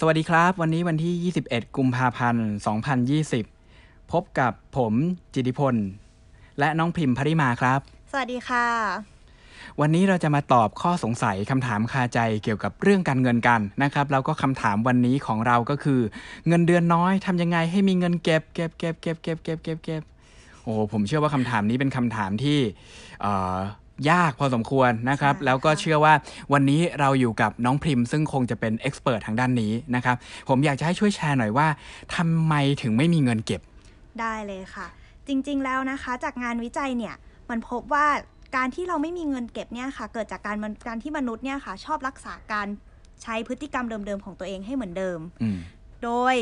สวัสดีครับ วันนี้วันที่ 21 กุมภาพันธ์ 2020 พบกับผมจิติพล และน้องพิมพ์พริมาครับ สวัสดีค่ะ วันนี้เราจะมาตอบข้อสงสัยคำถามคาใจเกี่ยวกับเรื่องการเงินกันนะครับ แล้วก็คำถามวันนี้ของเราก็คือ เงินเดือนน้อยทำยังไงให้มีเงินเก็บเก็บเก็บเก็บเก็บเก็บเก็บเก็บโอ้ผมเชื่อว่าคำถามนี้เป็นคำถามที่เอ่อ ยากพอสมควรนะครับใช่แล้วก็ค่ะเชื่อว่าวันนี้เราอยู่กับน้องพริม ซึ่งคงจะเป็นเอ็กซ์เพรสทางด้านนี้นะครับ ผมอยากจะให้ช่วยแชร์หน่อยว่าทำไมถึงไม่มีเงินเก็บ ได้เลยค่ะ จริงๆแล้วนะคะ จากงานวิจัยเนี่ยมันพบว่าการที่เราไม่มีเงินเก็บเนี่ยค่ะ เกิดจากการมันการที่มนุษย์เนี่ยค่ะ ชอบรักษาการใช้พฤติกรรมเดิมๆของตัวเองให้เหมือนเดิมอืมโดย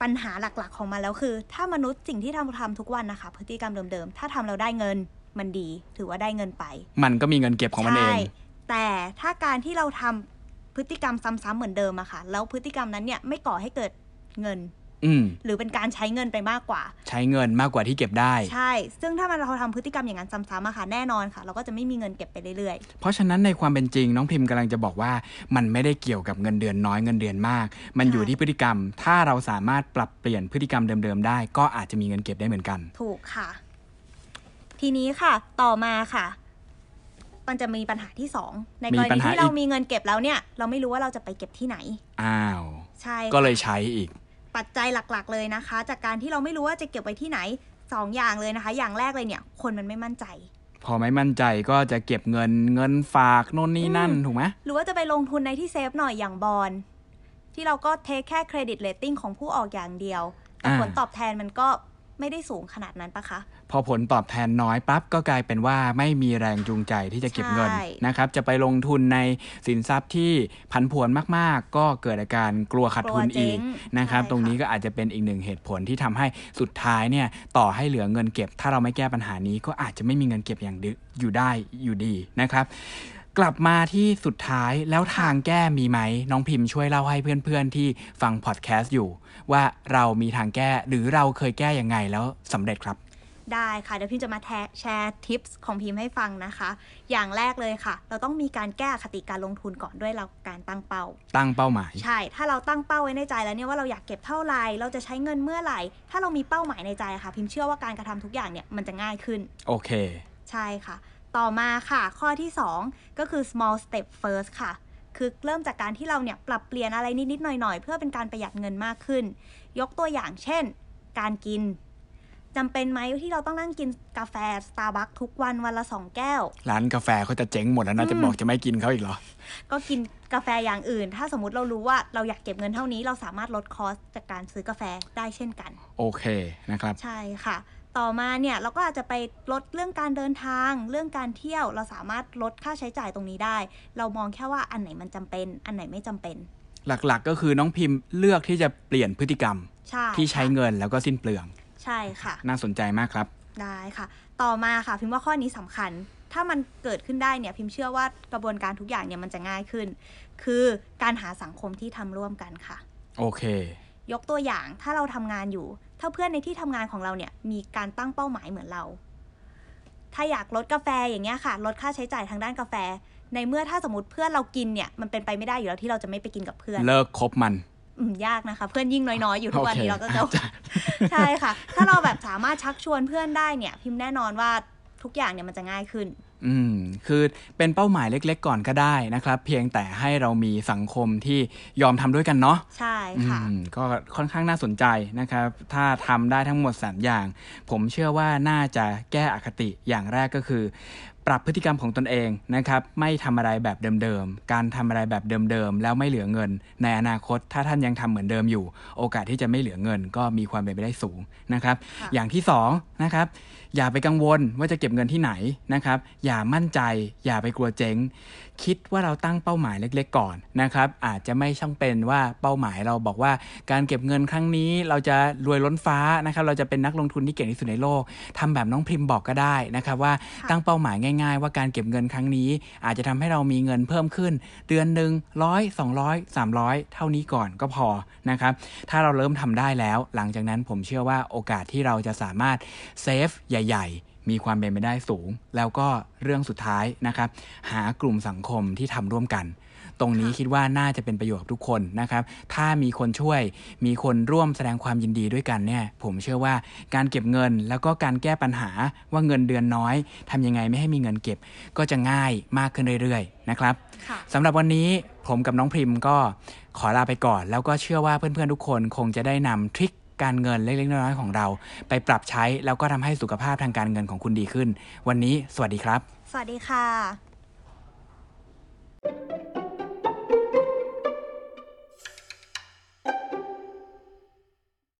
ปัญหาหลักๆของมันแล้วคือ ถ้ามนุษย์สิ่งที่ทำทำทุกวันนะคะ พฤติกรรมเดิมๆ ถ้าทำเราได้เงิน มันดี ถือว่าได้เงินไป มันก็มีเงินเก็บของมันเองใช่แต่ถ้าการที่เราทำพฤติกรรมซ้ำๆเหมือนเดิมอะค่ะ แล้วพฤติกรรมนั้นเนี่ยไม่ก่อให้เกิดเงิน อืมหรือเป็นการใช้เงินไปมากกว่า ใช้เงินมากกว่าที่เก็บได้ ใช่ ซึ่งถ้ามันเราทำพฤติกรรมอย่างนั้นซ้ำๆอะค่ะแน่นอนค่ะ เราก็จะไม่มีเงินเก็บไปเรื่อยเพราะฉะนั้นในความเป็นจริงน้องพิมพ์กำลังจะบอกว่า มันไม่ได้เกี่ยวกับเงินเดือนน้อยเงินเดือนมาก มันอยู่ที่พฤติกรรม ถ้าเราสามารถปรับเปลี่ยนพฤติกรรมเดิมๆได้ ก็อาจจะมีเงินเก็บได้เหมือนกันๆถูกค่ะ ทีนี้ค่ะ ต่อมาค่ะ มันจะมีปัญหาที่สองในกรมีปัญณีหาที่เราอีกมีเงินเก็บแล้วเนี่ย เราไม่รู้ว่าเราจะไปเก็บที่ไหน อ้าว ใช่ก็ค่ะเลยใช้อีก ปัจจัยหลักๆ เลยนะคะ จากการที่เราไม่รู้ว่าจะเก็บไว้ที่ไหนสองอย่างเลยนะคะ อย่างแรกเลยเนี่ย คนมันไม่มั่นใจ พอไม่มั่นใจก็จะเก็บเงินเงินฝากโน่นนี่นั่นอืมถูกไหมหรือว่าจะไปลงทุนในที่เซฟหน่อยอย่างบอลที่เราก็เทคแค่เครดิตเรตติ้งของผู้ออกอย่างเดียวแต่ผลตอบแทนมันก็ ไม่ได้สูงขนาดนั้นปะคะ พอผลตอบแทนน้อยปั๊บก็กลายเป็นว่าไม่มีแรงจูงใจที่จะเก็บเงินใช่นะครับ จะไปลงทุนในสินทรัพย์ที่ผันผวนมาก ๆ ก็เกิดอาการกลัวขาดทุนกลัวเจ๊อีกงนะครับใช่ตรงนี้ค่ะก็อาจจะเป็นอีกหนึ่งเหตุผลที่ทำให้สุดท้ายเนี่ยต่อให้เหลือเงินเก็บ ถ้าเราไม่แก้ปัญหานี้ก็อาจจะไม่มีเงินเก็บอย่างดึอยู่ได้อยู่ดีนะครับ กลับมาที่สุดท้ายแล้วทางแก้มีไหม น้องพิมพ์ช่วยเล่าให้เพื่อนๆ ที่ฟังพอดแคสต์อยู่ ว่าเรามีทางแก้หรือเราเคยแก้ยังไงแล้วสำเร็จครับ ได้ค่ะ เดี๋ยวพิมจะมาแทแชร์ทิปส์ของพิมให้ฟังนะคะ อย่างแรกเลยค่ะ เราต้องมีการแก้คติการลงทุนก่อนด้วยเราการตั้งเป้า ตั้งเป้าหมาย ใช่ ถ้าเราตั้งเป้าไว้ในใจแล้วเนี่ยว่าเราอยากเก็บเท่าไหร่เราจะใช้เงินเมื่อไหร่ ถ้าเรามีเป้าหมายในใจค่ะ พิมเชื่อว่าการกระทำทุกอย่างเนี่ยมันจะง่ายขึ้น โอเค ใช่ค่ะ ต่อมาค่ะ ข้อที่ 2 ก็คือ small step first ค่ะ คือเริ่มจากการที่เราเนี่ยปรับเปลี่ยนอะไรนิดๆหน่อยๆ เพื่อเป็นการประหยัดเงินมากขึ้น ยกตัวอย่างเช่น การกินจำเป็นไหมที่เราต้องนั่งกินกาแฟ Starbucks ทุกวันวันละ2แก้ว ร้านกาแฟเขาจะเจ๊งหมดแล้วนะอืมจะบอกจะไม่กินเขาอีกเหรอ ก็กินกาแฟอย่างอื่น ถ้าสมมติเรารู้ว่าเราอยากเก็บเงินเท่านี้เราสามารถลดคอสจากการซื้อกาแฟได้เช่นกัน โอเคนะครับ ใช่ค่ะ ต่อมาเนี่ยเราก็อาจจะไปลดเรื่องการเดินทาง เรื่องการเที่ยวเราสามารถลดค่าใช้จ่ายตรงนี้ได้ เรามองแค่ว่าอันไหนมันจำเป็น อันไหนไม่จำเป็น หลักๆ ก็คือน้องพิมพ์เลือกที่จะเปลี่ยนพฤติกรรมใช่ที่ใช้ค่ะเงินแล้วก็สิ้นเปลือง ใช่ค่ะ น่าสนใจมากครับ ได้ค่ะ ต่อมาค่ะพิมพ์ว่าข้อนี้สำคัญ ถ้ามันเกิดขึ้นได้เนี่ยพิมพ์เชื่อว่ากระบวนการทุกอย่างเนี่ยมันจะง่ายขึ้น คือการหาสังคมที่ทำร่วมกันค่ะ โอเค ยกตัวอย่างถ้าเราทำงานอยู่ ถ้าเพื่อนในที่ทำงานของเราเนี่ยมีการตั้งเป้าหมายเหมือนเรา ถ้าอยากลดกาแฟอย่างเงี้ยค่ะ ลดค่าใช้จ่ายทางด้านกาแฟ ในเมื่อถ้าสมมติเพื่อนเรากินเนี่ยมันเป็นไปไม่ได้อยู่แล้วที่เราจะไม่ไปกินกับเพื่อน เลิกคบมันอืมยากนะคะ เพื่อนยิ่งน้อยๆ อยู่ทุกวันนี้โอเคเราก็จะใช่ค่ะ ถ้าเราแบบสามารถชักชวนเพื่อนได้เนี่ย พิมพ์แน่นอนว่าทุกอย่างเนี่ยมันจะง่ายขึ้น อืมคือเป็นเป้าหมายเล็ก ๆ ก่อนก็ได้นะครับ เพียงแต่ให้เรามีสังคมที่ยอมทำด้วยกันเนาะใช่ค่ะอืมก็ค่อนข้างน่าสนใจนะครับ ถ้าทำได้ทั้งหมด 3 อย่าง ผมเชื่อว่าน่าจะแก้อคติอย่างแรกก็คือ ปรับพฤติกรรมของตนเองนะครับไม่ทำอะไรแบบเดิมๆ การทำอะไรแบบเดิมๆ แล้วไม่เหลือเงิน ในอนาคตถ้าท่านยังทำเหมือนเดิมอยู่ โอกาสที่จะไม่เหลือเงิน ก็มีความเป็นไปได้สูงนะครับค่ะอย่างที่สองนะครับอย่าไปกังวลว่าจะเก็บเงินที่ไหนนะครับอย่ามั่นใจอย่าไปกลัวเจ๊ง คิดว่าเราตั้งเป้าหมายเล็ก ๆ ก่อนนะครับอาจจะไม่ช่างเป็นว่าเป้าหมายเราบอกว่า การเก็บเงินครั้งนี้เราจะรวยล้นฟ้านะครับเราจะเป็นนักลงทุนที่เก่งที่สุดในโลกทำแบบน้องพิมพ์บอกก็ได้นะครับว่าค่ะตั้งเป้าหมายง่ายๆ ว่าการเก็บเงินครั้งนี้ อาจจะทำให้เรามีเงินเพิ่มขึ้น เดือนหนึ่งร้อยสองร้อยสามร้อยเท่านี้ก่อนก็พอนะครับถ้าเราเริ่มทำได้แล้ว หลังจากนั้นผมเชื่อว่าโอกาสที่เราจะสามารถเซฟใหญ่ ๆมีความเป็นไปได้สูง แล้วก็เรื่องสุดท้ายนะครับ หากลุ่มสังคมที่ทำร่วมกัน ตรงนี้ค่ะคิดว่าน่าจะเป็นประโยชน์กับทุกคนนะครับ ถ้ามีคนช่วย มีคนร่วมแสดงความยินดีด้วยกันเนี่ย ผมเชื่อว่าการเก็บเงินแล้วก็การแก้ปัญหาว่าเงินเดือนน้อยทำยังไงไม่ให้มีเงินเก็บ ก็จะง่ายมากขึ้นเรื่อยๆนะครับค่ะสำหรับวันนี้ผมกับน้องพริมก็ขอลาไปก่อน แล้วก็เชื่อว่าเพื่อนๆทุกคนคงจะได้นำทริคการเงินเล็กๆน้อยๆของเรา ไปปรับใช้แล้วก็ทำให้สุขภาพทางการเงินของคุณดีขึ้น วันนี้สวัสดีครับ สวัสดีค่ะ